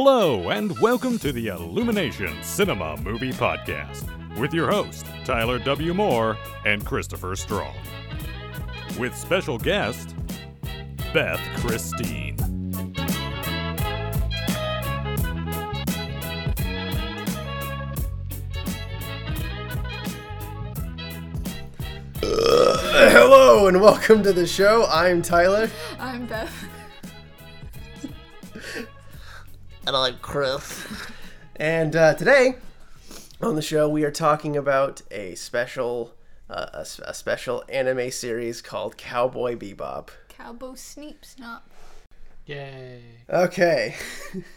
Hello, and welcome to the Illumination Cinema Movie Podcast with your host, Tyler W. Moore and Christopher Strong. With special guest, Beth Christine. Hello and welcome to the show. I'm Tyler. I'm Beth. And I'm Chris. And uh, today on the show, we are talking about a special, uh, a, s- a special anime series called Cowboy Bebop. Cowboy Sneep Snop. Yay. Okay.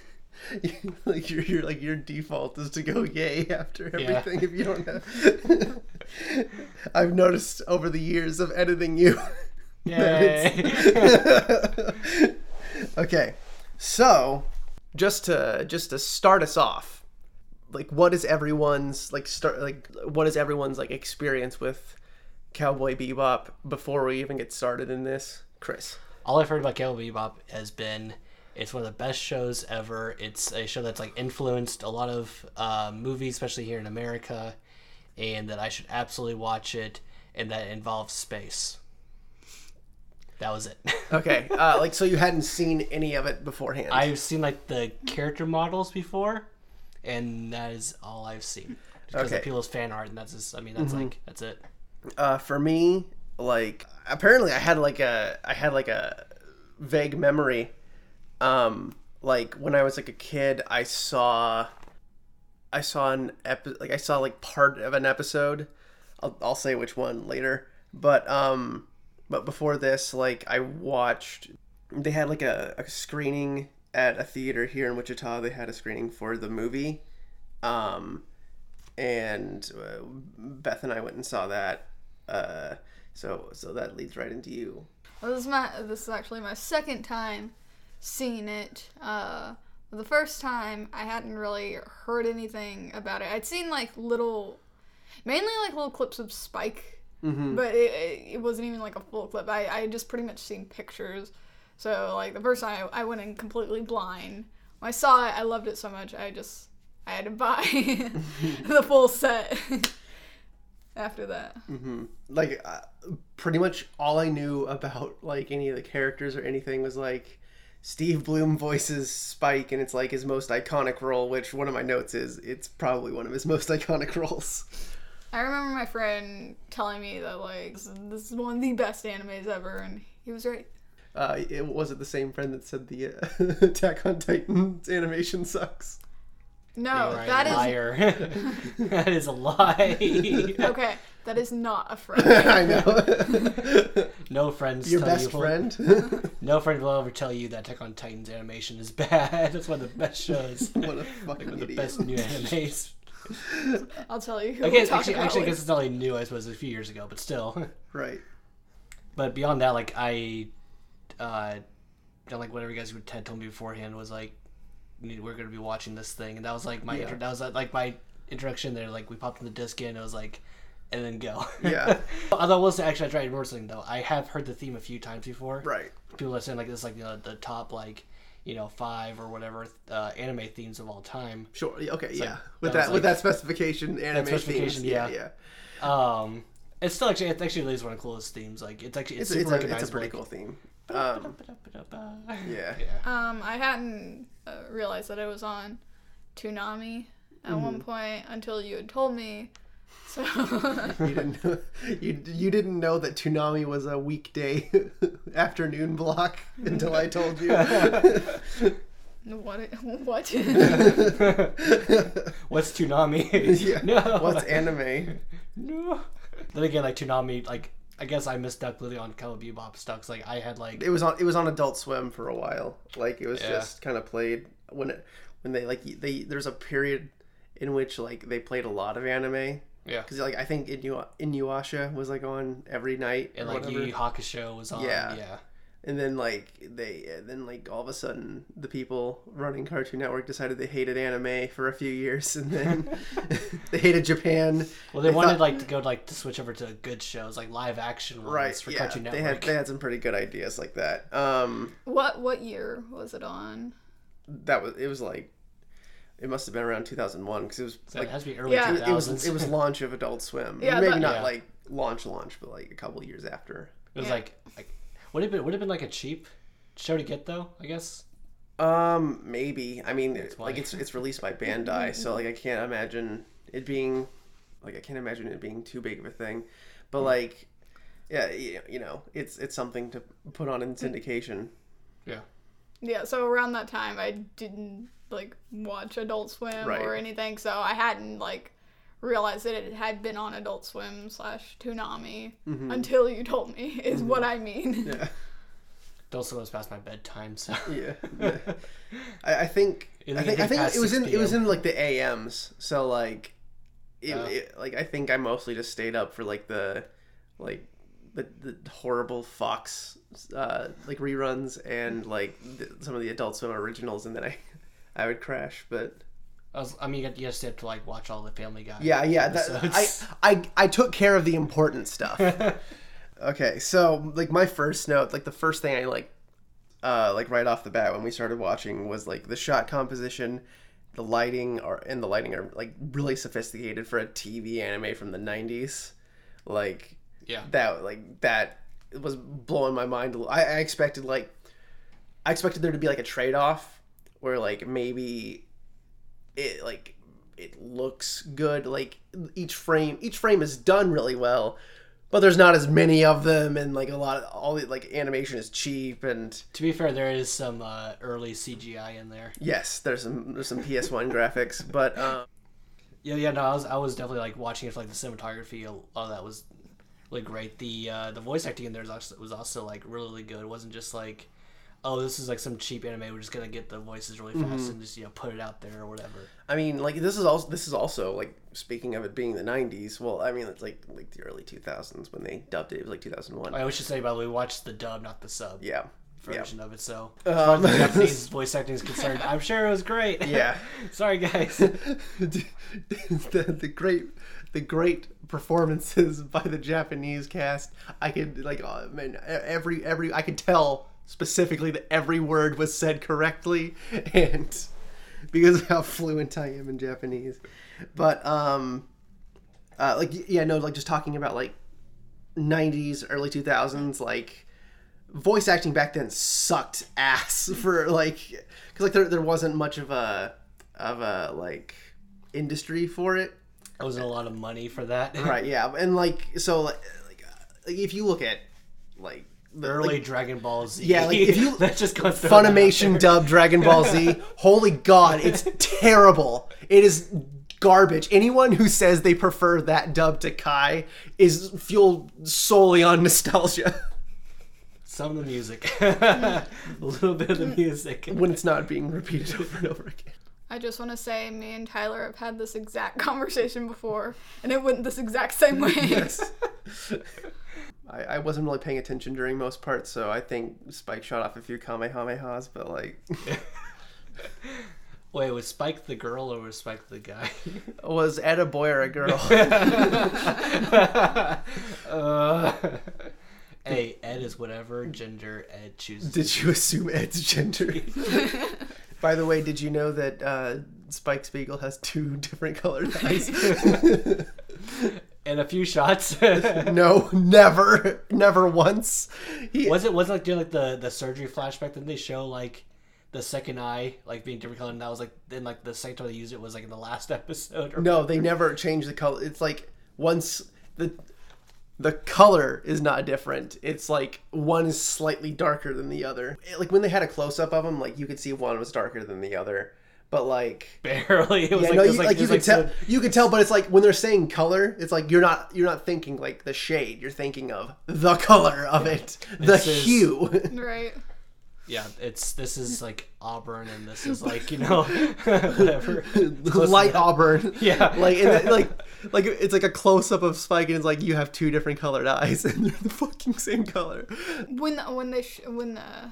like your, your like your default is to go yay after everything if you don't have. I've noticed over the years of editing you. that it's- okay, so just to just to start us off, like what is everyone's like start like what is everyone's like experience with Cowboy Bebop before we even get started in this, Chris? All I've heard about Cowboy Bebop has been it's one of the best shows ever. It's a show that's like influenced a lot of uh, movies, especially here in America, and that I should absolutely watch it. And that involves space. That was it. Okay, uh, like so you hadn't seen any of it beforehand. I've seen like the character models before, and that is all I've seen. Because Okay. of people's fan art, and that's just, I mean, that's like that's it. uh, for me, like apparently I had like a I had like a vague memory. Um, like when I was like a kid, I saw I saw an epi- like I saw like part of an episode. I'll, I'll say which one later. But um, but before this, like I watched. They had like a, a screening at a theater here in Wichita. They had a screening for the movie. Um, and uh, Beth and I went and saw that. Uh, so so that leads right into you. Well, this is my this is actually my second time seeing it. Uh, the first time I hadn't really heard anything about it. I'd seen like little, mainly like little clips of Spike, but it, it, it wasn't even like a full clip. I I had just pretty much seen pictures. So like the first time I, I went in completely blind. When I saw it, I loved it so much. I just I had to buy the full set. After that. Like uh, pretty much all I knew about like any of the characters or anything was like Steve Blum voices Spike, and it's like his most iconic role. Which one of my notes is it's probably one of his most iconic roles. I remember my friend telling me that like this is- one of the best animes ever, and he was right. Uh, it was it the same friend that said the uh, Attack on Titan's animation sucks. No, Right, that is a liar. that is a lie. okay. That is not a friend. I know. No friends. Your tell best you, friend. No friend will ever tell you that Attack on Titan's animation is bad. That's one of the best shows. what a fucking One of the idiot. best new animes. I'll tell you. Who I guess actually, about actually, I guess it's not really new. I suppose a few years ago, but still. Right. But beyond that, like I, uh, you know, like whatever you guys would had told me beforehand was like, we're gonna be watching this thing, and that was like my Yeah. intro, that was uh, like my introduction there. Like we popped in the disc in, it was like, and then go. Yeah. Although I will say, actually, I tried to remember something though. I have heard the theme a few times before. Right. People are saying like this, like you know, the top like, you know, five or whatever uh, anime themes of all time. Sure. Okay. yeah. like- with that was that, with like- that specification, anime specification, themes. Yeah. yeah. Yeah. Um, it's still actually, it actually is one of the coolest themes. Like it's actually it's, It's, super it's, a, it's a pretty cool theme. Um, yeah. Um, I hadn't uh, realized that it was on Toonami at one Mm-hmm. point until you had told me. So You didn't know, you, you didn't know that Toonami was a weekday afternoon block until I told you. what? What? What's Toonami? yeah. No. What's anime? no. Then again, like Toonami, like I guess I missed out completely on Cowboy Bebop stuff. 'cause, like I had like It was on it was on Adult Swim for a while. Like it was Yeah. just kind of played when it when they like they there's a period in which like they played a lot of anime. Yeah, Because like I think Inu- Inuyasha was like on every night and like whatever. Yu Yu Hakusho was on. Yeah. Yeah, and then like they then like all of a sudden the people running Cartoon Network decided they hated anime for a few years, and then they hated Japan. Well, they, They wanted thought- like to go like to switch over to good shows, like live action ones Right, for yeah, Cartoon they had they had some pretty good ideas like that. Um, what? What year was it on? that was it was like it must have been around 2001 because it was So like it has to be early Yeah. two it was it was launch of Adult Swim. Yeah, maybe that- not Yeah. like launch launch, but like a couple years after. It was Yeah. like, like would it been would it been like a cheap show to get though? I guess. Um, maybe. I mean, why. like it's it's released by Bandai, so like I can't imagine it being like I can't imagine it being too big of a thing. But like, yeah, you know, it's it's something to put on in syndication. Yeah. Yeah, so around that time, I didn't like watch Adult Swim Right. or anything, so I hadn't like realized that it had been on Adult Swim slash Toonami until you told me. Is what I mean. Yeah, Also was past my bedtime, so yeah. yeah. I, I think You I think think it I think it was in 6 it was in like the AMs. So like, it, Oh. it like I think I mostly just stayed up for like the like the, the horrible Fox uh, like reruns and like the, some of the Adult Swim originals, and then I I would crash. But I was. I mean, you just have to like watch all the Family Guy. yeah, yeah, that, I. I I took care of the important stuff. okay, so like my first note, like the first thing I like, uh, like right off the bat when we started watching was like the shot composition, the lighting are and the lighting are like really sophisticated for a TV anime from the '90s, like yeah. that like that was blowing my mind. I, I expected like I expected there to be like a trade off where like maybe it like it looks good like each frame each frame is done really well but there's not as many of them and like a lot of all the like animation is cheap and To be fair, there is some uh, early CGI in there. yes there's some there's some PS1 graphics but um Yeah, yeah. No, I was I was definitely like watching it for like the cinematography. All that was really great. The uh, the voice acting in there was also, was also like really good. It wasn't just like, oh, this is like some cheap anime. We're just gonna get the voices really fast mm-hmm. and just you know put it out there or whatever. I mean, like this is also this is also like speaking of it being the '90s. Well, I mean, it's like like the early 2000s when they dubbed it. It was like 2001. I should say by the way, we watched the dub, not the sub Yeah, yeah, version of it. So as um, far as the Japanese voice acting is concerned, I'm sure it was great. yeah. Sorry, guys. the, the great the great performances by the Japanese cast. I could like oh, man, every every I could tell specifically that every word was said correctly and because of how fluent I am in Japanese. But um uh like yeah, no, like just talking about like 90s, early 2000s like voice acting back then sucked ass for like cuz like there there wasn't much of a of a like industry for it. There wasn't a lot of money for that. Right, yeah. And like so like, like if you look at like the Early like, Dragon Ball Z. Yeah, like, if you- that just goes Funimation there. dub Dragon Ball Z, holy god, it's terrible. It is garbage. Anyone who says they prefer that dub to Kai is fueled solely on nostalgia Some of the music, a little bit of the music. when it's not being repeated over and over again. I just want to say, me and Tyler have had this exact conversation before, and it went this exact same way. Yes. I, I wasn't really paying attention during most parts, so I think Spike shot off a few kamehamehas, but like, Wait, was Spike the girl or was Spike the guy? was Ed a boy or a girl? uh, hey, Ed is whatever gender Ed chooses. Did you assume Ed's gender? By the way, did you know that uh, Spike Spiegel has two different colored eyes? In a few shots. no, never, never once. He, was it was it like doing like the the surgery flashback? Didn't they show like the second eye like being different color? And that was like then like the second time they used it was like in the last episode. Or, no, they never change the color. It's like once the the color is not different. It's like one is slightly darker than the other. Like when they had a close up of them, like you could see one was darker than the other. But like barely. It was Yeah, like, no, you, like, like, you could like tell. so- You could tell, but it's like when they're saying color, it's like you're not you're not thinking like the shade. You're thinking of the color of it, the This is- hue. right. yeah, it's this is like Auburn and this is like you know whatever. Close to Light auburn. Yeah. Like and then, like like it's like a close up of Spike, and it's like you have two different colored eyes, and they're the fucking same color. When when they sh- when the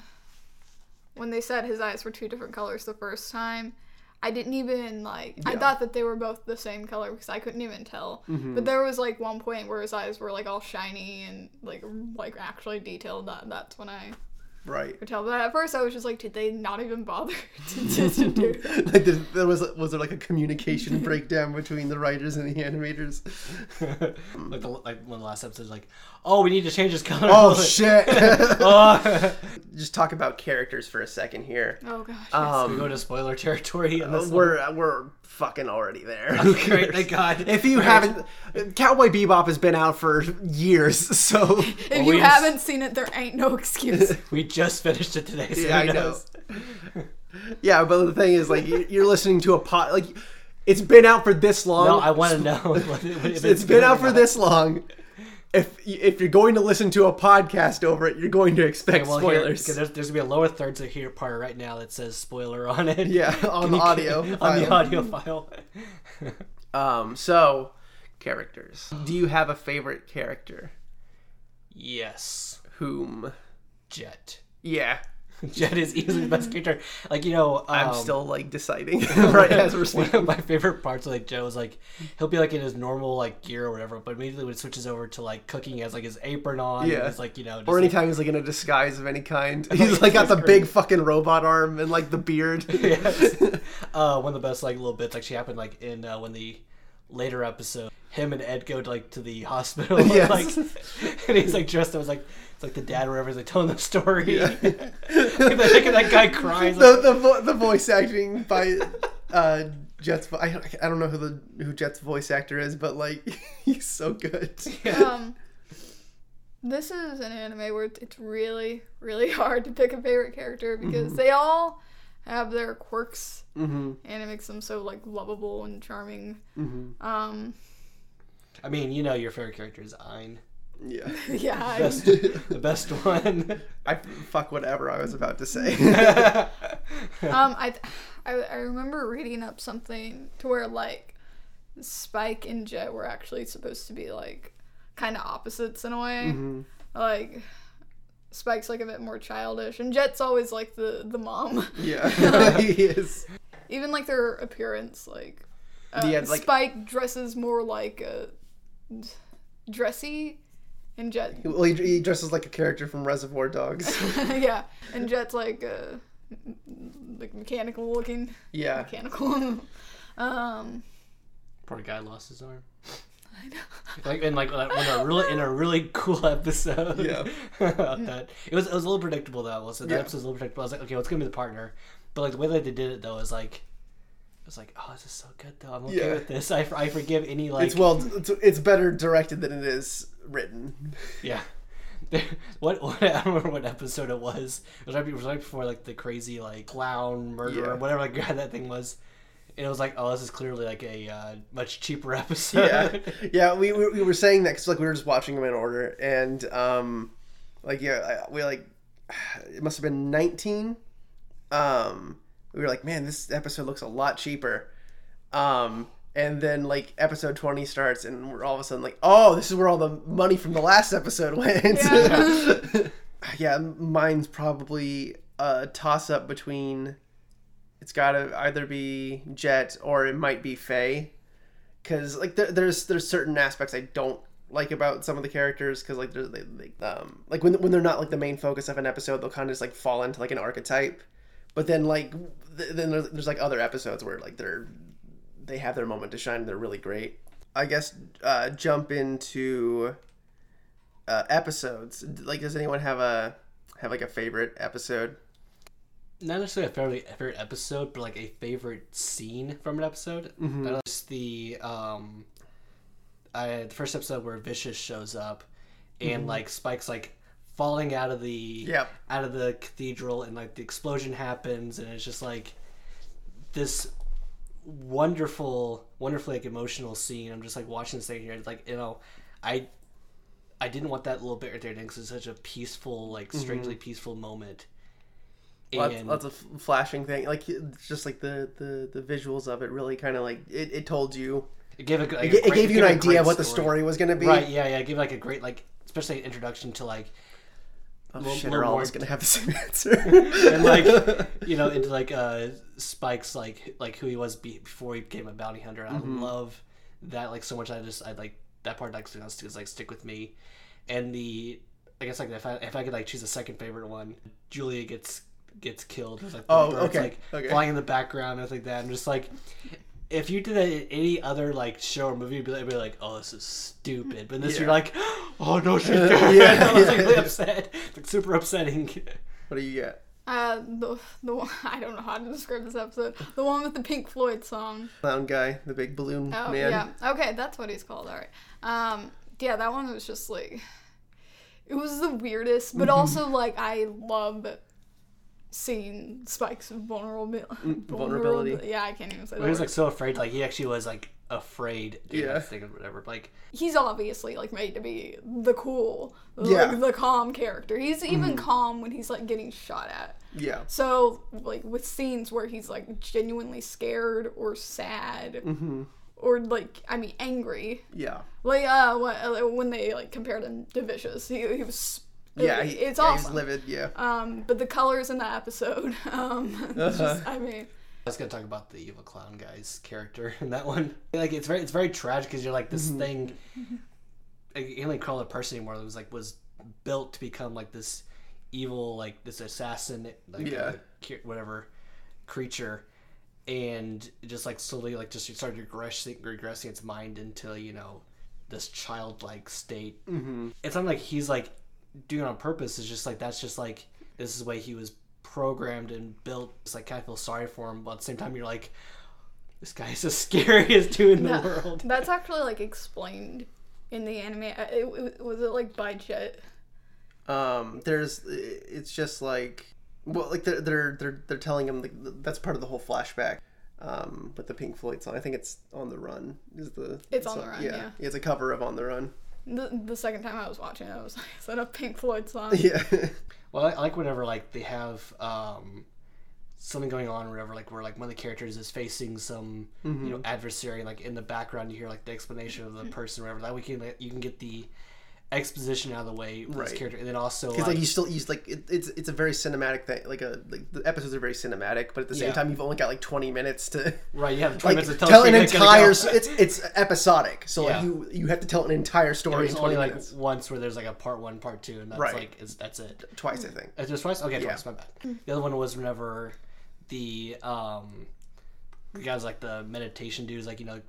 when they said his eyes were two different colors the first time, I didn't even like. I thought that they were both the same color because I couldn't even tell. Mm-hmm. But there was like one point where his eyes were like all shiny and like like actually detailed. That that's when I Right. or tell. But at first, I was just like, did they not even bother to, to, to do? like there, there was was there like a communication breakdown between the writers and the animators? like the, like one of the last episodes, like, oh, we need to change his color. Oh shit! oh. Just talk about characters for a second here. Oh gosh. yes. we Um, go to spoiler territory. On this one. we're we're fucking already there. great. Thank God. If you haven't, Cowboy Bebop has been out for years, so if well, you we haven't seen it, there ain't no excuse. we just finished it today. So Yeah, I know. yeah. But the thing is, like, you- you're listening to a pot. Like, it's been out for this long. No, I want to know. what- if it's been good out for this long. If if you're going to listen to a podcast over it, you're going to expect Okay, well, spoilers. because there's, there's gonna be a lower third to hear part right now that says spoiler on it. yeah, on you- audio. on the audio file. Um. So, characters. Do you have a favorite character? yes, Whom? Jet. Yeah, Jet is easily the best character. Like you know, I'm um, still like deciding right as we're One speaking. of my favorite parts of like Joe is like he'll be like in his normal like gear or whatever, but immediately when it switches over to like cooking, he has like his apron on. Yeah. he's like you know, just, Or like, anytime he's like in a disguise of any kind, he's like got the big fucking robot arm and like the beard. yes. uh, one of the best like little bits actually happened like in uh, when the later episode, him and Ed go to, like to the hospital, and, like, and he's like dressed up as like it's like the dad or whatever. He's like telling the story. Yeah. like, look at that guy crying. The like, the, vo- the voice acting by uh, Jet's. vo- I, I don't know who the who Jet's voice actor is, but like he's so good. um, this is an anime where it's really, really hard to pick a favorite character because they all have their quirks, Mm-hmm. and it makes them so like lovable and charming. Mm-hmm. Um, I mean, you know, your favorite character is Ein, Yeah. yeah, I- best, the best one. I fuck whatever I was about to say. um, I, I, I remember reading up something to where like Spike and Jet were actually supposed to be like kind of opposites in a way. Mm-hmm. Like Spike's like a bit more childish, and Jet's always like the the mom. yeah, he is. Even like their appearance, like, uh, Yeah, like- Spike dresses more like a dressy, and Jet, Well, he, he dresses like a character from Reservoir Dogs. yeah, and Jet's like uh, like mechanical looking, Yeah. mechanical. um, Poor guy lost his arm. I know. Like in like in a really in a really cool episode. Yeah. about that. It was it was a little predictable though. So the Yeah. episode was a little predictable. I was like, okay, what's gonna be the partner? But like the way that they did it though is like, I was like, oh, this is so good though. I'm okay Yeah. with this. I, I forgive any like it's well, it's, it's better directed than it is written. yeah. what, what I don't remember what episode it was. It was right, it was right before like the crazy like clown murderer, Yeah. whatever like that thing was. And it was like, oh, this is clearly like a uh, much cheaper episode. yeah, yeah. We, we, we were saying that because like we were just watching them in order, and um, like yeah, we like it must have been nineteen. Um, we were like, man, this episode looks a lot cheaper. Um, and then like episode twenty starts, and we're all of a sudden like, oh, this is where all the money from the last episode went. Yeah. yeah, mine's probably a toss up between. It's got to either be Jet or it might be Faye because like there, there's there's certain aspects I don't like about some of the characters because like they're, they, they um like when when they're not like the main focus of an episode they'll kind of just like fall into like an archetype but then like th- then there's, there's like other episodes where like they're they have their moment to shine and they're really great I guess uh jump into uh episodes like does anyone have a have like a favorite episode not necessarily a favorite, favorite episode, but like a favorite scene from an episode. Mm-hmm. Know it's the um, I, the first episode where Vicious shows up, and like Spike's like falling out of the Mm-hmm. Yep. out of the cathedral, and like the explosion happens, and it's just like this wonderful, wonderfully like emotional scene. I'm just like watching this thing here, it's like you know, I. I didn't want that little bit right there because it's such a peaceful, like strangely peaceful moment. lots, And- lots of flashing thing like just like the the the visuals of it really kind of like it, it told you It gave, a, like, it, it great- gave you an idea of what the story was going to be Right? Yeah, yeah. Give like a great like, especially an introduction to like, oh little- shit are all to have the same answer and like, you know, into like uh Spike's like like who he was be- before he became a bounty hunter. I Mm-hmm. love that like so much. I just I like that part like is like stick with me, and the I guess like if I if I could like choose a second favorite one, Julia gets gets killed. Like, Oh, birds, okay, Like okay. flying in the background and like that. I'm just like. If you did that in any other like show or movie, you'd be like, be like "Oh, this is stupid." But this, Yeah. you're like, "Oh no, she's Uh, dead!" yeah, I was yeah, like really yeah. upset, like super upsetting. What do you get? Uh, the the one I don't know how to describe this episode. The one with the Pink Floyd song. Clown guy, the big balloon Oh man. yeah. Okay, that's what he's called. All right. Um, yeah, that one was just like, it was the weirdest, but Mm-hmm. also like I love seeing Spike's vulnerability. vulnerability. Yeah, I can't even say that. he was like so afraid, like he actually was like afraid. To Yeah. yeah. Think of whatever. Like he's obviously like made to be the cool, Yeah. Like the calm character. He's even calm when he's like getting shot at. Yeah. So like with scenes where he's like genuinely scared or sad Mm-hmm. or like I mean angry. Yeah. Like uh when, uh, when they like compared him to Vicious, he he was Yeah. it- he- it's yeah, awesome. He's livid. Yeah. Um, but the colors in the episode, um, it's just, Uh-huh. I mean, I was gonna talk about the evil clown guy's character in that one. Like it's very it's very tragic because you're like this Mm-hmm. thing. like, You can't really call it a person anymore. It was like was built to become like this evil like this assassin like Yeah. whatever creature, and just like slowly like just started regressing regressing its mind into you know this childlike state. Mm-hmm. It's not like he's like doing on purpose. is just like that's just like this is the way he was programmed and built. It's like I feel sorry for him, but at the same time you're like, this guy is the scariest dude in the that- world. that's actually like explained in the anime. Uh, It, it- was it like by Jet? Um, there's, it's just like, well, like they're they're they're, they're telling him like, that's part of the whole flashback. Um, with the Pink Floyd song, I think it's "On the Run." Is the It's On the Run, yeah. it's a cover of "On the Run." The, the second time I was watching it, I was like, is that a Pink Floyd song? Yeah, Well, I, I like whenever like they have um, something going on, or whatever, like where like one of the characters is facing some you know adversary, like in the background you hear like the explanation of the person, or whatever. That we can like, you can get the exposition out of the way with this Right. character, and then also because like, like you still use like it, it's it's a very cinematic thing. Like a like the episodes are very cinematic, but at the same Yeah. time you've only got like twenty minutes to right, you have twenty like minutes to tell an entire. go. It's it's episodic, so like you you have to tell an entire story There's in only twenty like once where there's like a part one, part two, and that's Right. like is that's it. Twice, I think. Just twice? Okay, Yeah. twice. My bad. The other one was whenever the um, the guys like the meditation dudes, like you know,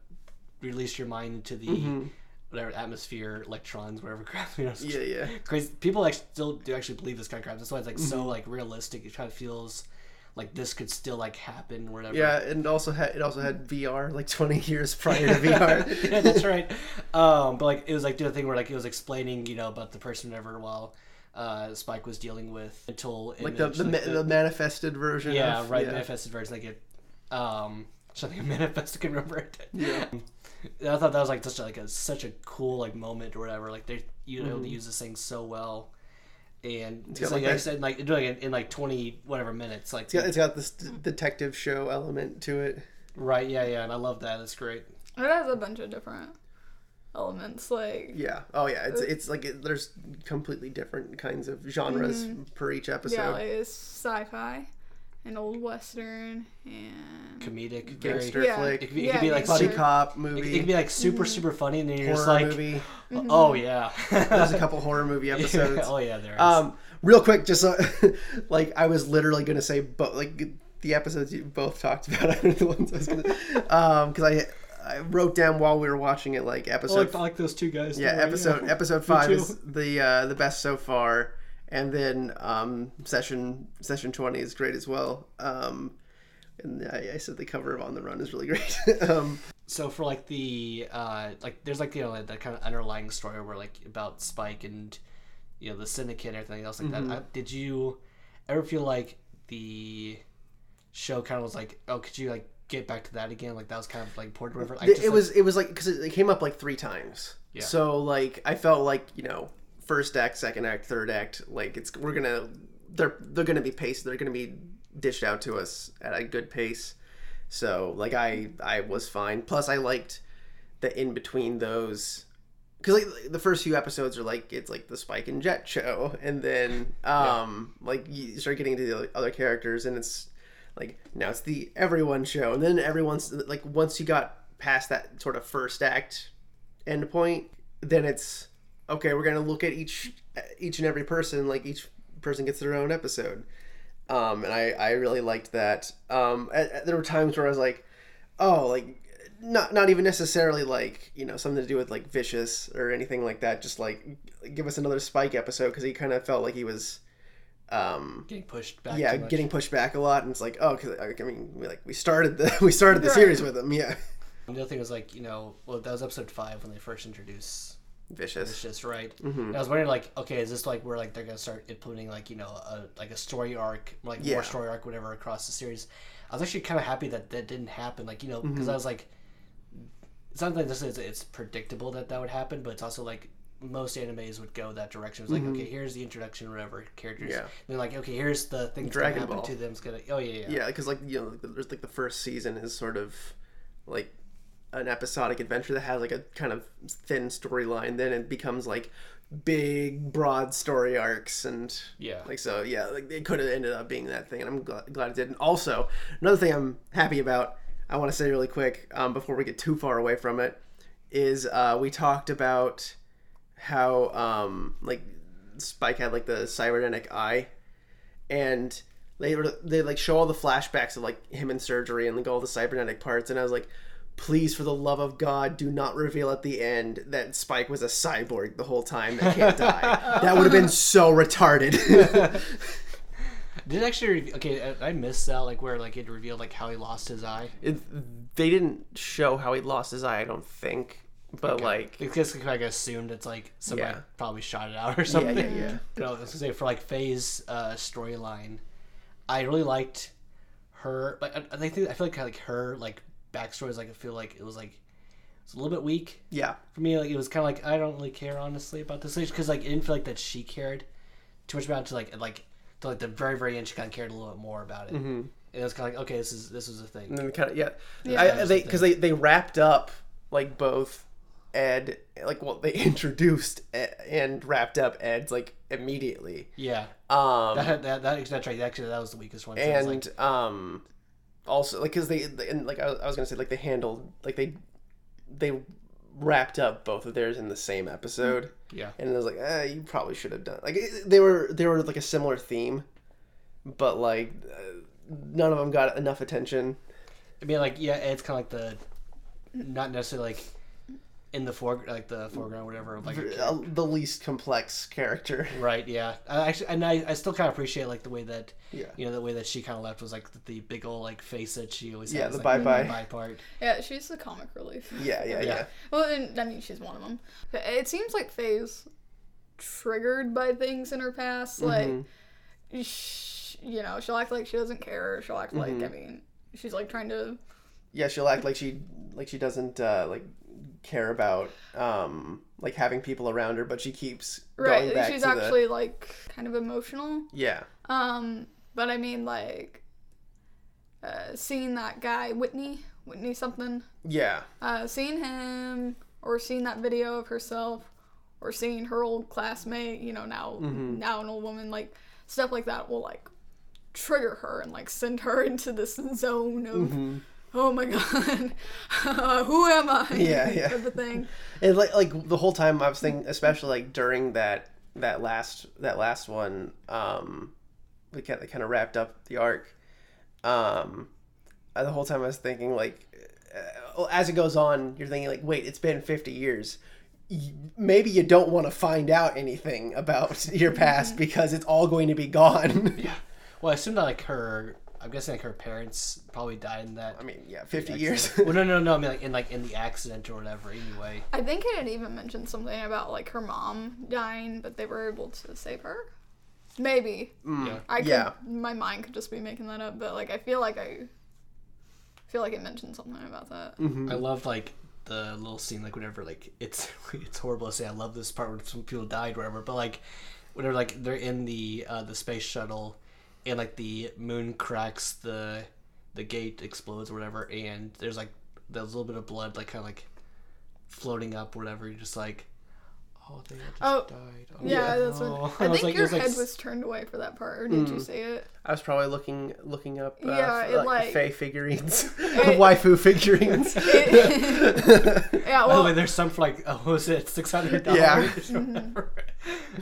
release your mind into the whatever atmosphere, electrons, whatever crap. You know, Yeah, yeah. crazy. People like still do actually believe this kind of crap. That's why it's like so like realistic. It kind of feels like this could still like happen, or whatever. Yeah, and also had it also had VR like twenty years prior to VR. yeah, that's right. Um, but like it was like doing a thing where like it was explaining, you know, about the person whenever while uh, Spike was dealing with mental like the image, the, like ma- the manifested version. yeah, of, right. Yeah. Manifested version, like it. Um, something manifest. Can remember it. Yeah. I thought that was like just like a such a cool like moment or whatever. Like they you know Mm-hmm. to use this thing so well, and it's like, like, I said, like doing it in like twenty whatever minutes. Like It's got, it's got this mm. detective show element to it. right, yeah, yeah, and I love that. It's great. It has a bunch of different elements, like Yeah. Oh yeah. It's uh, it's like it, there's completely different kinds of genres mm-hmm. per each episode. yeah, like it's sci-fi, and old western, and Comedic, very. Gangster Yeah. flick, It could be, it Yeah, could be like buddy cop movie, it could be like super super funny, and then you're horror just like, movie. oh yeah, There's a couple horror movie episodes. oh yeah, there is. Um, real quick, just so, like I was literally gonna say, but like the episodes you both talked about are the ones I was gonna, um, because I I wrote down while we were watching it like I episode like, I like those two guys. yeah too, right? episode Yeah. episode five is the uh, the best so far, and then um session session twenty is great as well. Um, and I, I said the cover of On the Run is really great. um, so for like the uh like there's like you know that kind of underlying story where like about Spike and you know the syndicate and everything else like Mm-hmm. that. I, did you ever feel like the show kind of was like oh could you like get back to that again like that was kind of like important or whatever? It, it like- was it was like because it, it came up like three times. Yeah. So like I felt like you know first act, second act, third act. Like it's we're gonna they're they're gonna be paced. They're gonna be dished out to us at a good pace. So like I I was fine. Plus I liked the in between those. Because like the first few episodes are like it's like the Spike and Jet show, and then um like you start getting into the other- other characters, and it's like now it's the everyone show and then everyone's like once you got past that sort of first act end point then it's okay, we're gonna look at each each and every person. Like each person gets their own episode. Um, and I I really liked that. Um, there were times where I was like, oh, like not not even necessarily like you know something to do with like vicious or anything like that. Just like give us another Spike episode because he kind of felt like he was. Um, Getting pushed back. yeah, getting pushed back a lot, and it's like, oh, cause, I mean, we, like we started the we started the series with him, yeah. And the other thing was like you know, well that was episode five when they first introduced Vicious. Just right. Mm-hmm. I was wondering, like, okay, is this like where like they're gonna start implementing like you know a like a story arc, like Yeah. more story arc, whatever, across the series? I was actually kind of happy that that didn't happen. Like you know, because Mm-hmm. I was like, it's not like this is it's predictable that that would happen, but it's also like most animes would go that direction. It's like, okay, here's the introduction, or whatever characters. Mm-hmm. Yeah. Then like, okay, here's the thing that's Dragon gonna happen Ball. to them. It's gonna. Oh yeah, yeah. Yeah, because like you know, there's like the first season is sort of like an episodic adventure that has like a kind of thin storyline. Then it becomes like big, broad story arcs, and Yeah. like so. Yeah, like it could have ended up being that thing, and I'm glad, glad it didn't. Also, another thing I'm happy about, I want to say really quick um, before we get too far away from it, is uh, we talked about how um, like Spike had like the cybernetic eye and they were they like show all the flashbacks of like him in surgery and like all the cybernetic parts and i was like please for the love of god do not reveal at the end that spike was a cyborg the whole time that can't die that would have been so retarded Did it actually? Okay, I I missed that. Like where like it revealed like how he lost his eye. it, they didn't show how he lost his eye i don't think but like I guess I like assumed it's like somebody Yeah. probably shot it out or yeah something. yeah yeah You know, I was gonna say for like Faye's uh, storyline, I really liked her. Like I, I think I feel like like her like backstory is like I feel like it was like it's a little bit weak yeah for me. Like it was kind of like I don't really care honestly about this because like it didn't feel like that she cared too much about it to like like to like the very very end she kind of cared a little bit more about it. Mm-hmm. And it was kind of like okay this is this was a thing. and then kind of yeah, Yeah. I, they because they they wrapped up like both ed like well they introduced Ed, and wrapped up ed's like immediately Yeah, um that, that, that that's right. Actually, that was the weakest one. So and like, um also like because they and like I was, I was gonna say like they handled like they they wrapped up both of theirs in the same episode yeah. and it was like eh, you probably should have done like they were they were like a similar theme but like uh, none of them got enough attention I mean, like, yeah, it's kind of like the, not necessarily like in the fore, like the foreground, whatever. of, Like, a uh, the least complex character right, yeah. I actually, and I, I still kind of appreciate like the way that, Yeah. you know, the way that she kind of left was like the big old like face that she always Yeah, has. the like, bye-bye. bye part. Yeah, she's the comic relief. yeah yeah yeah, Yeah. Well, and, I mean, she's one of them. It seems like Faye's triggered by things in her past. Mm-hmm. Like, sh- you know, she'll act like she doesn't care. She'll act Mm-hmm. like, I mean, she's like trying to. yeah she'll act like she like she doesn't uh like care about um like having people around her but she keeps going Right, she's actually like kind of emotional. yeah. Um, but I mean, like, uh, seeing that guy, Whitney, Whitney something, yeah. Uh, seeing him, or seeing that video of herself, or seeing her old classmate, you know, now now an old woman, like stuff like that will like trigger her and like send her into this zone of, oh my god, uh, who am I? Yeah, yeah. type of thing. and like like the whole time i was thinking especially like during that that last that last one um we kind of, kind of wrapped up the arc um uh, the whole time i was thinking like uh, as it goes on you're thinking like wait it's been 50 years maybe you don't want to find out anything about your past because it's all going to be gone Yeah. Well, I assume that like her, I'm guessing like her parents probably died in that. i mean yeah 50 years well, no, no, no. I mean, like in like in the accident or whatever. Anyway. I think it had even mentioned something about like her mom dying, but they were able to save her. Maybe Yeah. I could, Yeah. my mind could just be making that up, but like I feel like I feel like it mentioned something about that. Mm-hmm. I love like the little scene, like whenever like it's it's horrible to say. I love this part where some people died, or whatever. But like whenever like they're in the uh, the space shuttle, and like the moon cracks, the the gate explodes or whatever, and there's like there's a little bit of blood, like kind of like floating up, or whatever. You're just like, oh, they just Oh, died. Oh, Yeah, that's no. what I was think like- your was like head was turned away for that part, or did Mm. you see it? I was probably looking looking up uh, Yeah, f- it, like, like- Faye figurines, It- waifu figurines. It- yeah, By the well, way, there's some for like, oh, was it six hundred dollars? Yeah.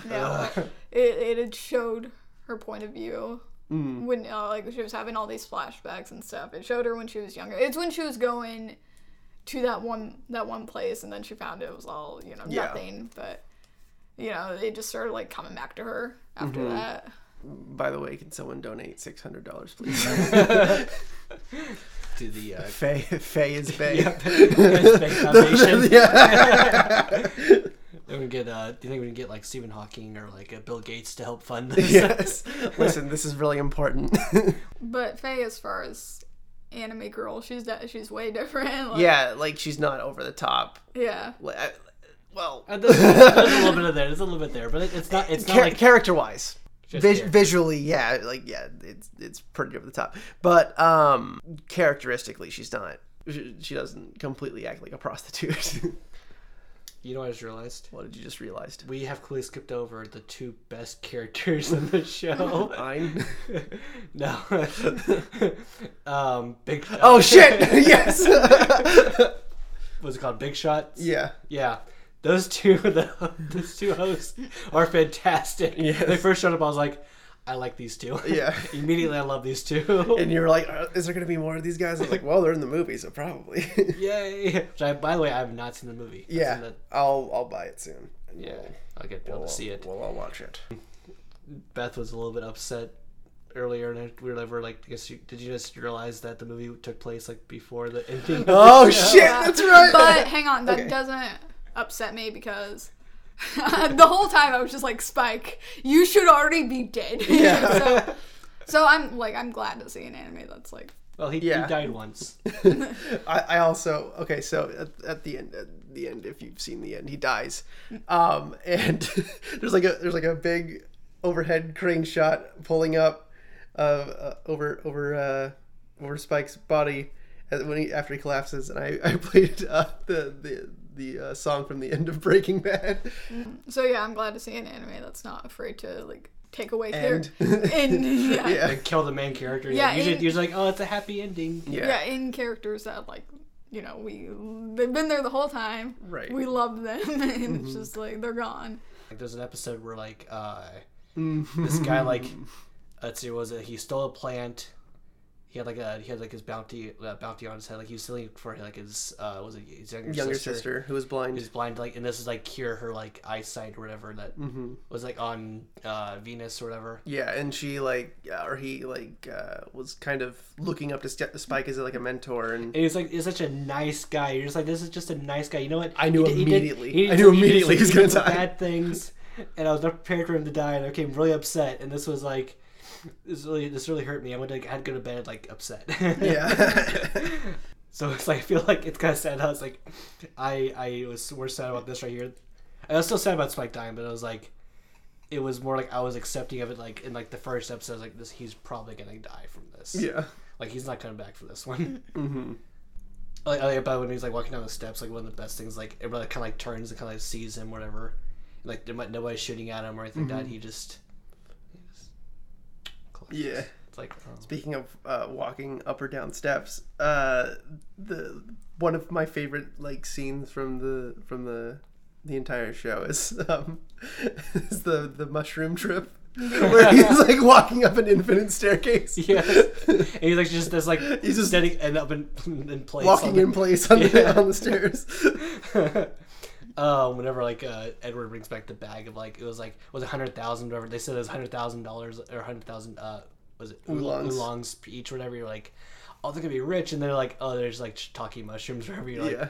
yeah, well, it, it had showed her point of view Mm. when uh, like she was having all these flashbacks and stuff. It showed her when she was younger. It's when she was going to that one that one place, and then she found it was all you know Yeah. nothing. But you know, they just started like coming back to her after Mm-hmm. that. By the way, can someone donate six hundred dollars, please? to the uh, Faye, Faye is Faye. yeah, Space Foundation. yeah. Then we get. Uh, do you think we can get like Stephen Hawking or like uh, Bill Gates to help fund this? yes. Listen, this is really important. But Faye, as far as anime girl, she's that she's way different. Like, yeah, like she's not over the top. yeah. Like, I- well, Uh, there's, there's a little bit of there. There's a little bit there, but it, it's not. It's not char- like character wise. Vis- visually, yeah, like yeah, it's it's pretty over the top. But um characteristically, she's not. She, she doesn't completely act like a prostitute. You know, what I just realized what did you just realize? we have clearly skipped over the two best characters in the show. Mine. no. um, big. oh shit! yes. Was it called Big Shots? yeah. Yeah. Those two, the, those two hosts are fantastic. Yes. They first showed up, I was like, I like these two. Yeah. Immediately, I love these two. And you were like, "Uh, "Is there gonna be more of these guys?" I was like, "Well, they're in the movie, so probably." Yay! Which I, by the way, I have not seen the movie. I've yeah, the- I'll I'll buy it soon. Yeah. we'll- I'll get able We'll, to see it. Well, I'll watch it. Beth was a little bit upset earlier, and we were never like, I guess you, did you just realize that the movie took place like before the ending? Oh shit! That's right. But hang on, that Okay. doesn't upset me because the whole time I was just like, Spike, you should already be dead. Yeah. so, so I'm like, I'm glad to see an anime that's like, Well, he, Yeah. he died once. I, I also okay. So at, at the end, at the end, if you've seen the end, he dies, um, and there's like a there's like a big overhead crane shot pulling up, uh, uh over over uh, over Spike's body when he after he collapses, and I I played uh, the the the uh, song from the end of Breaking Bad, so yeah, I'm glad to see an anime that's not afraid to like take away and character. In, yeah. yeah, Like, kill the main character. Yeah, Yeah, usually, and- usually like, oh, it's a happy ending. yeah, yeah, in characters that like, you know, we they've been there the whole time. Right. We love them, and it's just like they're gone. Like, there's an episode where like, uh, this guy like, let's see, was it? He stole a plant. He had like a he had like his bounty uh, bounty on his head. Like he was stealing for like his uh was it his younger, younger sister. sister who was blind. He's blind, like, and this is like cure her like eyesight or whatever that Mm-hmm. was like on uh, Venus or whatever. Yeah, and she like, or he like uh, was kind of looking up to St- Spike as like a mentor, and And he's like, he's such a nice guy. You're just like, this is just a nice guy. You know what? I knew He did- he did- immediately. he did I knew he immediately he was gonna die. Bad things, and I was not prepared for him to die, and I became really upset. And this was like, this really, this really hurt me. I went to, I had to go to bed like upset. yeah, so it's like I feel like it's kind of sad. I was like, I, I was more sad about this right here. I was still sad about Spike dying, but it was like, it was more like I was accepting of it. Like in like the first episode, I was like, this, he's probably gonna die from this. yeah, Like he's not coming back for this one. hmm like, like about when he's like walking down the steps, like one of the best things, like everybody kind of like turns and kind of like sees him, whatever. Like there might nobody's shooting at him or anything like that. He just, he just collapses. Yeah. It's like oh. Speaking of uh, walking up or down steps, uh, the one of my favorite like scenes from the from the the entire show is um, is the the mushroom trip. Where he's like walking up an infinite staircase, yes, and he's like just this like He's just- standing and up in, in place, walking the- in place on the, on the stairs. Um, whenever like uh, Edward brings back the bag of like it was like was a hundred thousand whatever they said it was hundred thousand dollars or hundred thousand uh was it Woolongs. woolongs each whatever you're like oh they're gonna be rich and they're like oh there's like talking mushrooms wherever you're like yeah,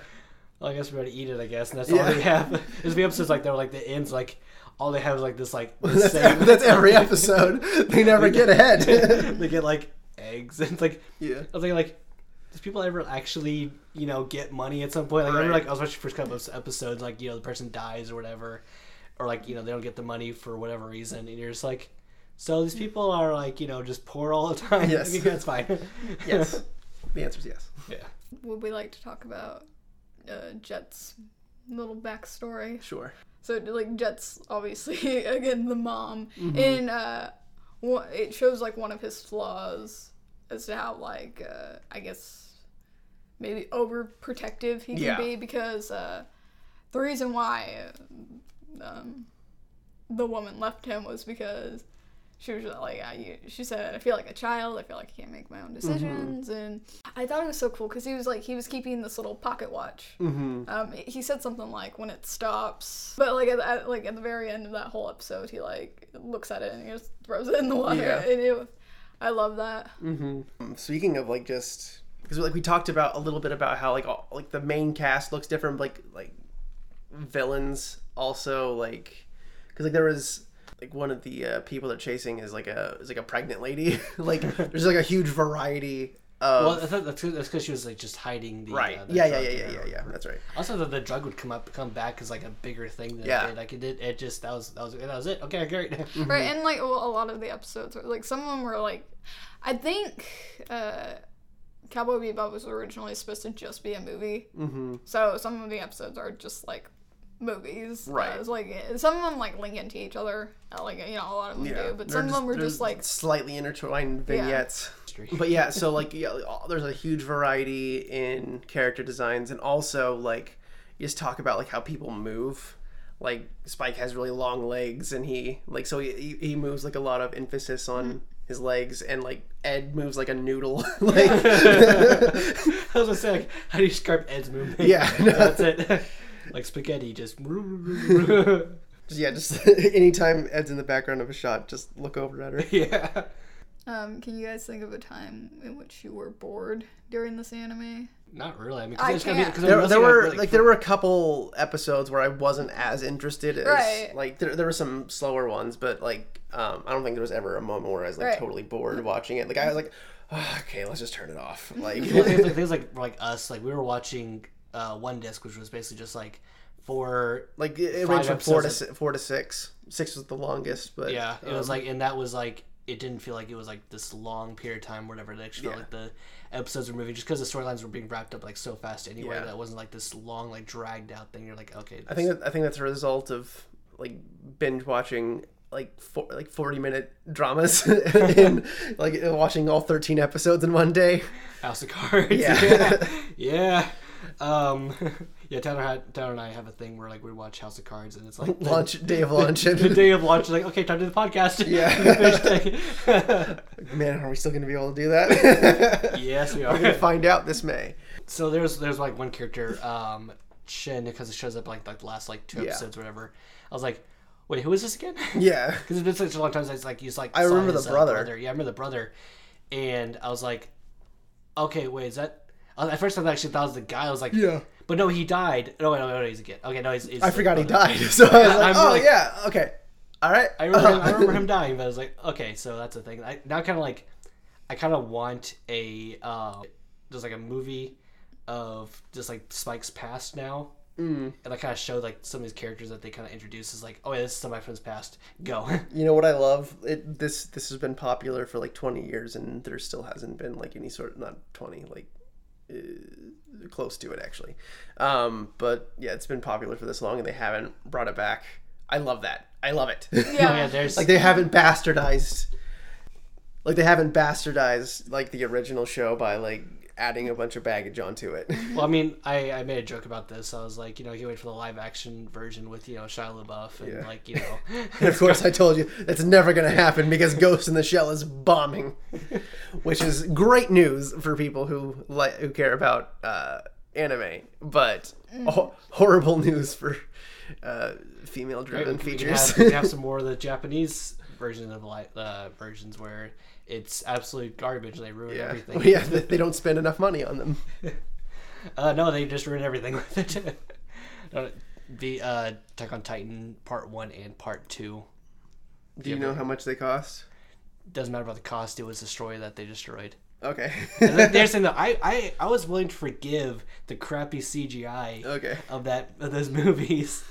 well, I guess we're gonna eat it I guess and that's Yeah. all they have there's the episodes like they're like the ends like all they have is like this like the that's, same that's every episode. They never get ahead. they get like eggs and it's like yeah, I was like like, does people ever actually, you know, get money at some point? Like, I remember, like I was watching the first couple of episodes, like you know, the person dies or whatever, or like you know they don't get the money for whatever reason, and you're just like, so these people are like you know just poor all the time. Yes. I think that's fine. yes. The answer is yes. yeah. Would we like to talk about uh, Jet's little backstory? Sure. So like Jet's obviously again the mom, Mm-hmm. and uh, one, it shows like one of his flaws as to how like uh, I guess maybe overprotective he can Yeah. be because uh, the reason why um, the woman left him was because she was like, you, she said, I feel like a child. I feel like I can't make my own decisions. And I thought it was so cool because he was like, he was keeping this little pocket watch. Mm-hmm. Um, he said something like, when it stops, but like at, at like at the very end of that whole episode, he like looks at it and he just throws it in the water. Yeah. And it, I love that. Um, Speaking of like just because like we talked about a little bit about how like all, like the main cast looks different, like like villains also like because like there was like one of the uh, people they're chasing is like a is like a pregnant lady. like there's like a huge variety of Well, I thought that's because she was like just hiding the right. Uh, the yeah, yeah, drug yeah, in yeah, yeah, yeah. That's right. Also, that the drug would come up, come back as like a bigger thing than Yeah. it did. Like it did. It just that was that was that was it. Okay, great. Right, and like well, a lot of the episodes, were, like some of them were like, I think uh, Cowboy Bebop was originally supposed to just be a movie. Mm-hmm. So some of the episodes are just like movies. Right. Uh, it's like some of them like link into each other. Like you know, a lot of them Yeah, do, but They're some of them were they're just like slightly intertwined vignettes. But yeah, so like yeah, there's a huge variety in character designs, and also like you just talk about like how people move. Like Spike has really long legs, and he like so he he- he moves like a lot of emphasis on his legs, and like Ed moves like a noodle. like I was gonna say, like, how do you describe Ed's movement? Yeah, no. that's it. like spaghetti, just. yeah, just anytime Ed's in the background of a shot, just look over at her. yeah. Um, can you guys think of a time in which you were bored during this anime? Not really. I mean, I cause it's gonna be- can't. 'cause I'm There, there were really- like there were a couple episodes where I wasn't as interested as Right. like there, there were some slower ones, but like um, I don't think there was ever a moment where I was like Right. totally bored watching it. Like I was like, "Ah, okay, let's just turn it off. Like Well, things like things like like us, like we were watching uh, one disc, which was basically just like four. like it, it Five ranged from four to episodes si- four to six. Six was the longest, but Yeah, it was um, like, and that was like, it didn't feel like it was like this long period of time, whatever. It actually felt like the episodes were moving just because the storylines were being wrapped up like so fast anyway. Yeah. That wasn't like this long, like dragged out thing. You're like, okay, I think that I think that's a result of like binge watching like four, like forty minute dramas and like watching all thirteen episodes in one day. House of Cards. Yeah. yeah. yeah. Um, yeah, Tanner, had, Tanner and I have a thing where like we watch House of Cards, and it's like the, Lunch day of lunch and the day of launch. Is like, okay, time to do the podcast. Yeah. Man, are we still going to be able to do that? yes, we are. We're to find out this May. So there's there's like one character, um, Shin, because it shows up like like the last like two episodes, or whatever. I was like, wait, who is this again? Yeah. Because it's been such a long time since like he's like. I remember his, the uh, brother. Yeah, I remember the brother, and I was like, okay, wait, is that? At first, I actually thought it was the guy. I was like, Yeah. But no, he died. No, no, no, no he's a kid. Okay, no, he's. he's I forgot he died. So I was like, I'm oh, like- yeah, okay. All right. I remember, him, I remember him dying, but I was like, okay, so that's a thing. I now kind of like, I kind of want a uh, just like a movie of just like Spike's past now, mm. and I kind of show like some of these characters that they kind of introduce is like, oh yeah, this is from his past. Go. You know what I love? It this this has been popular for like 20 years and there still hasn't been like any sort of not 20 like uh, close to it actually. Um, but yeah, it's been popular for this long and they haven't brought it back. I love that. I love it. Oh, yeah, there's like they haven't bastardized like they haven't bastardized like the original show by like adding a bunch of baggage onto it. Well, I mean, I, I made a joke about this. I was like, you know, you wait for the live action version with you know Shia LaBeouf and Yeah. like you know, And of course, I told you that's never going to happen because Ghost in the Shell is bombing, which is great news for people who like who care about uh, anime, but ho- horrible news for uh, female-driven we can features. have, we can have some more of the Japanese version of the uh, versions where it's absolute garbage. They ruin yeah, everything. yeah, they don't spend enough money on them. Uh, no, they just ruin everything with it. No, the uh, Attack on Titan Part One and Part Two Do you know how much they cost? doesn't matter about the cost. It was the story that they destroyed. Okay. And then they're saying that I, I I was willing to forgive the crappy CGI okay. of that of those movies,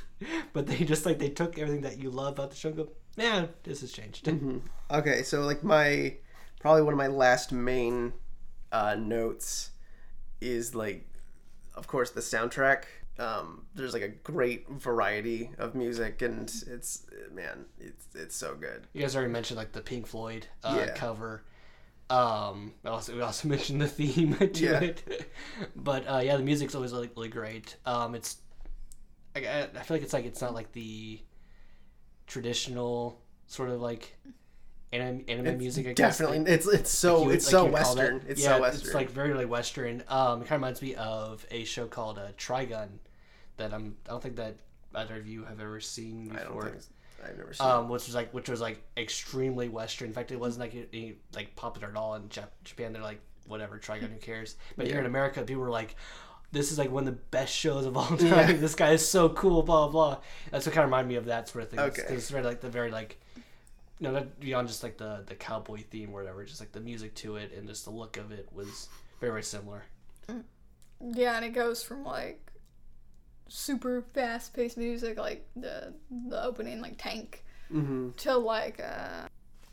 but they just like they took everything that you love about the show. and Go, yeah, this has changed. Okay, so like my probably one of my last main uh, notes is like, of course, the soundtrack. um, there's like a great variety of music, and it's man, it's it's so good. You guys already mentioned like the Pink Floyd uh, Yeah. cover. Um, also we also mentioned the theme to Yeah. it, but uh, yeah, the music's always really, really great. Um, it's I, I I feel like it's like it's not like the traditional sort of like anime, anime music. I guess, Definitely, like- it's it's so would- it's like so you'd call that. western. It's yeah, so western. It's like very like western. Um, it kind of reminds me of a show called uh, Trigun that I'm. I don't think that either of you have ever seen I don't before. think it's- I've never seen. Um, which was like which was like extremely western. In fact, it wasn't like any, like popular at all in Jap- Japan. They're like whatever, Trigun, who cares? But here in America, people were like. This is like one of the best shows of all time. Yeah. This guy is so cool. Blah blah. blah. That's what kind of reminded me of that sort of thing. Okay. It's, it's very like the very like no, not beyond just like the the cowboy theme or whatever. Just like the music to it and just the look of it was very very similar. Yeah, and it goes from like super fast paced music, like the the opening like tank, Mhm. to like uh,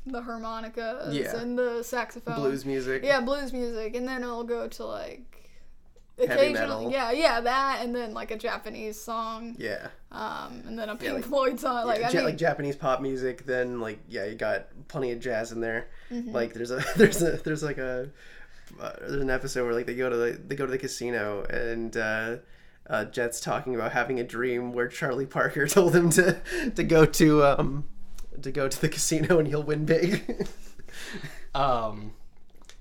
the harmonicas Yeah. and the saxophone. blues music. Yeah, blues music, and then it'll go to like Heavy occasionally, metal. yeah, yeah, that, and then like a Japanese song, Yeah. um, and then a Pink like- Floyd song. Like yeah, I mean, like Japanese pop music. Then like yeah, you got plenty of jazz in there. Mm-hmm. Like there's a there's a there's like a uh, there's an episode where like they go to the they go to the casino and uh, uh, Jet's talking about having a dream where Charlie Parker told him to to go to um to go to the casino and he'll win big. Um,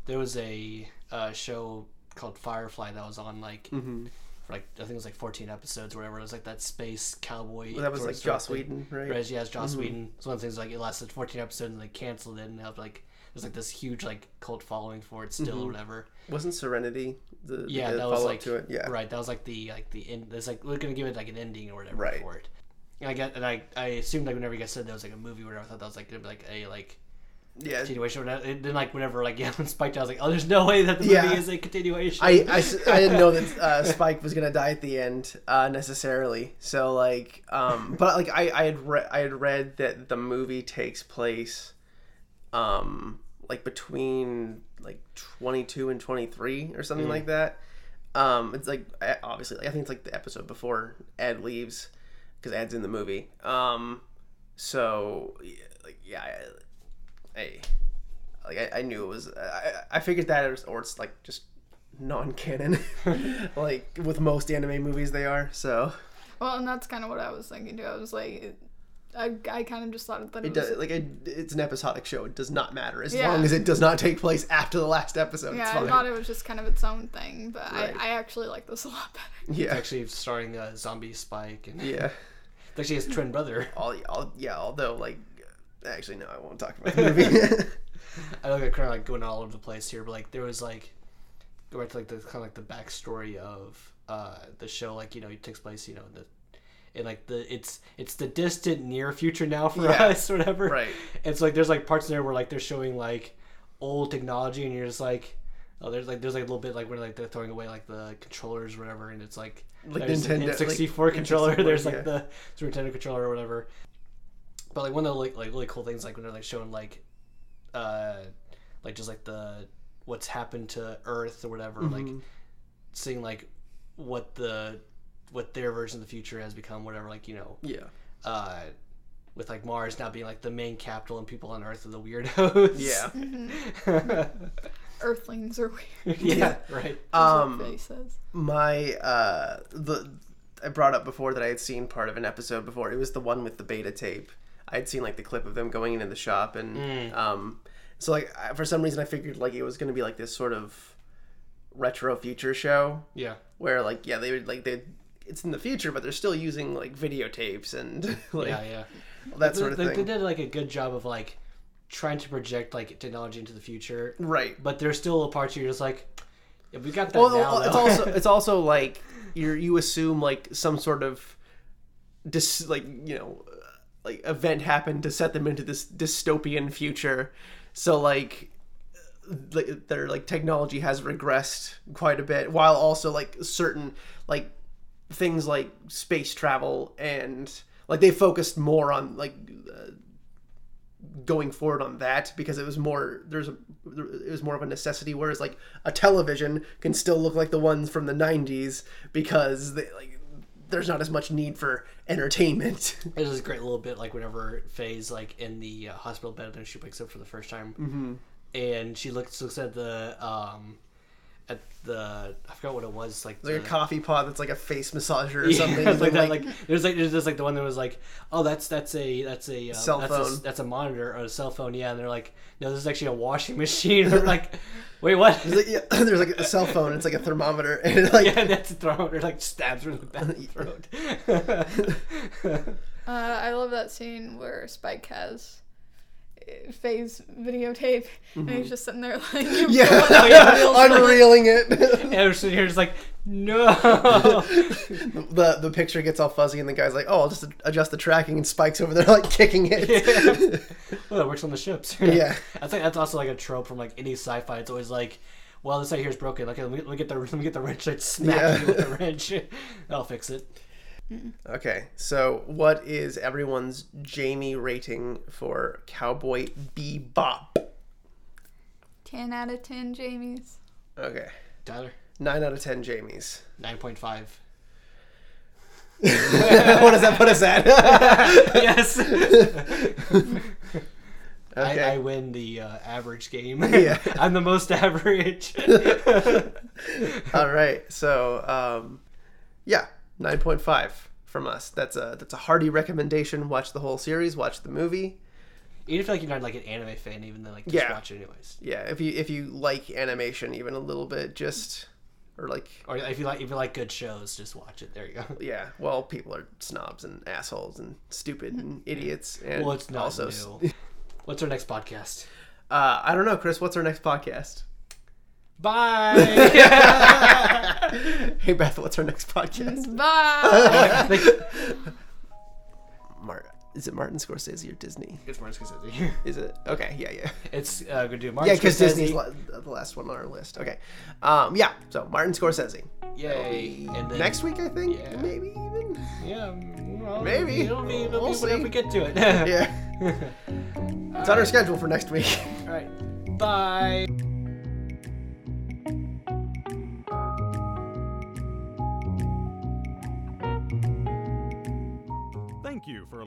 there was a uh, show called Firefly that was on like Mm-hmm. for like I think it was like 14 episodes or whatever. It was like that space cowboy. that was like of- sort of Joss. Whedon, right? Right, yeah, it's Joss Whedon. It's one of the things like it lasted 14 episodes and they canceled it and helped like there's like this huge like cult following for it still or whatever. Wasn't Serenity the, Yeah, the that was like to it? Yeah. right. That was like the like the end. There's like we're gonna give it like an ending or whatever Right. for it. And I get and I I assumed like whenever you guys said there was like a movie or whatever, I thought that was like gonna be like a like Yeah. continuation. And then like whenever like Yellen spiked, I was like, oh, there's no way that the movie Yeah. is a continuation. I I didn't know that uh, Spike was gonna die at the end uh, necessarily. So like, um, but like I, I had read I had read that the movie takes place, um, like between like twenty two and twenty three or something like that. Um, it's like I- obviously I think it's like the episode before Ed leaves because Ed's in the movie. Um, so like yeah, I, I like I, I knew it was I, I figured that it was, or it's like just non-canon like with most anime movies they are so well, and that's kind of what I was thinking too. I was like, it, I, I kind of just thought that it, it was does like it, it's an episodic show it does not matter as Yeah. long as it does not take place after the last episode Yeah, it's I thought it was just kind of its own thing, but Right. I, I actually like this a lot better. yeah actually starring uh, Zombie Spike and yeah it's actually his twin brother. all, all yeah although like actually no i won't talk about the movie I look at kind of like going all over the place here, but like there was like go back to like the kind of like the backstory of uh the show. Like you know, it takes place you know in the in like the it's it's the distant near future now for Yeah. us or whatever. Right. It's like there's like parts in there where like they're showing like old technology, and you're just like. Oh, there's like there's like a little bit like where like they're throwing away like the controllers or whatever, and it's like Like Nintendo- the like N64 controller. N64, there's like yeah. the Super Nintendo controller or whatever. But like one of the like, like really cool things like when they're like showing like uh like just like the what's happened to Earth or whatever, like Mm-hmm. seeing like what the what their version of the future has become, whatever, like, you know, yeah uh with like Mars now being like the main capital and people on Earth are the weirdos. yeah Earthlings are weird. yeah, right. um Face says. my uh the I brought up before that I had seen part of an episode before. It was the one with the beta tape. I had seen like the clip of them going into the shop and um so like I, for some reason I figured like it was going to be like this sort of retro future show Yeah. where like yeah they would like they it's in the future but they're still using like videotapes and like Yeah, yeah. that sort of they, thing. they did like a good job of like trying to project like technology into the future, right. but there's still parts where you're just like, yeah, we got that Well, now. it's also it's also like you you assume like some sort of dis like you know like event happened to set them into this dystopian future. So like their like technology has regressed quite a bit while also like certain like things like space travel and like they focused more on like uh, going forward on that because it was more there's a it was more of a necessity whereas like a television can still look like the ones from the 90s because they like there's not as much need for entertainment. There's this great little bit like whenever Faye's like in the uh, hospital bed and she wakes up for the first time, mm-hmm. and she looks looks at the um at the I forgot what it was like like a coffee pot that's like a face massager or Yeah, something. like and, that. Like there's like there's just like the one that was like, oh that's that's a that's a uh, Cell that's A, phone. that's a monitor or a cell phone. Yeah, and they're like, no, this is actually a washing machine. We're like, wait, what? There's like, yeah, there's like a cell phone. It's like a thermometer, and it, like yeah, that's a thermometer. Like stabs her in the back of the throat. Uh, I love that scene where Spike has Faye's videotape, and he's just sitting there like Mm-hmm. yeah, unreal unreeling it. and we're sitting here just like, no. the the picture gets all fuzzy, and the guy's like, "Oh, I'll just adjust the tracking," and Spike's over there like kicking it. well, that works on the ships. Yeah. I think that's also like a trope from like any sci-fi. It's always like, well, this right here is broken. Okay, let me, let me get the let me get the wrench. I smack Yeah. you with the wrench. That'll fix it. Okay, so what is everyone's Jamie rating for Cowboy Bebop? Ten out of ten, Jamie's. Okay, Tyler, nine out of ten Jamies. nine point five. what does that put us at? yes. Okay. I, I win the uh, average game. Yeah. I'm the most average. All right, so um, yeah, nine point five from us. That's a that's a hearty recommendation. Watch the whole series. Watch the movie. Even if like you're not like an anime fan, even then like just Yeah. watch it anyways. Yeah, if you if you like animation even a little bit, just or like Or if you like if you like good shows, just watch it. There you go. yeah, well, people are snobs and assholes and stupid and idiots. And Well, it's not also, new. What's our next podcast? uh, I don't know, Chris. What's our next podcast? Bye. Hey Beth, what's our next podcast? Bye. Mart, is it Martin Scorsese or Disney? it's Martin Scorsese. Is it okay? Yeah, yeah, It's uh, gonna do Martin yeah. Because Scorsese. Disney's la- the last one on our list. Okay, um, yeah. So Martin Scorsese. Yay! And then Next week, I think, Yeah. maybe even. Yeah, mm, well, Maybe. it'll be, it'll We'll be whenever see. we get to it. Yeah, it's on our schedule for next week. All right. Bye.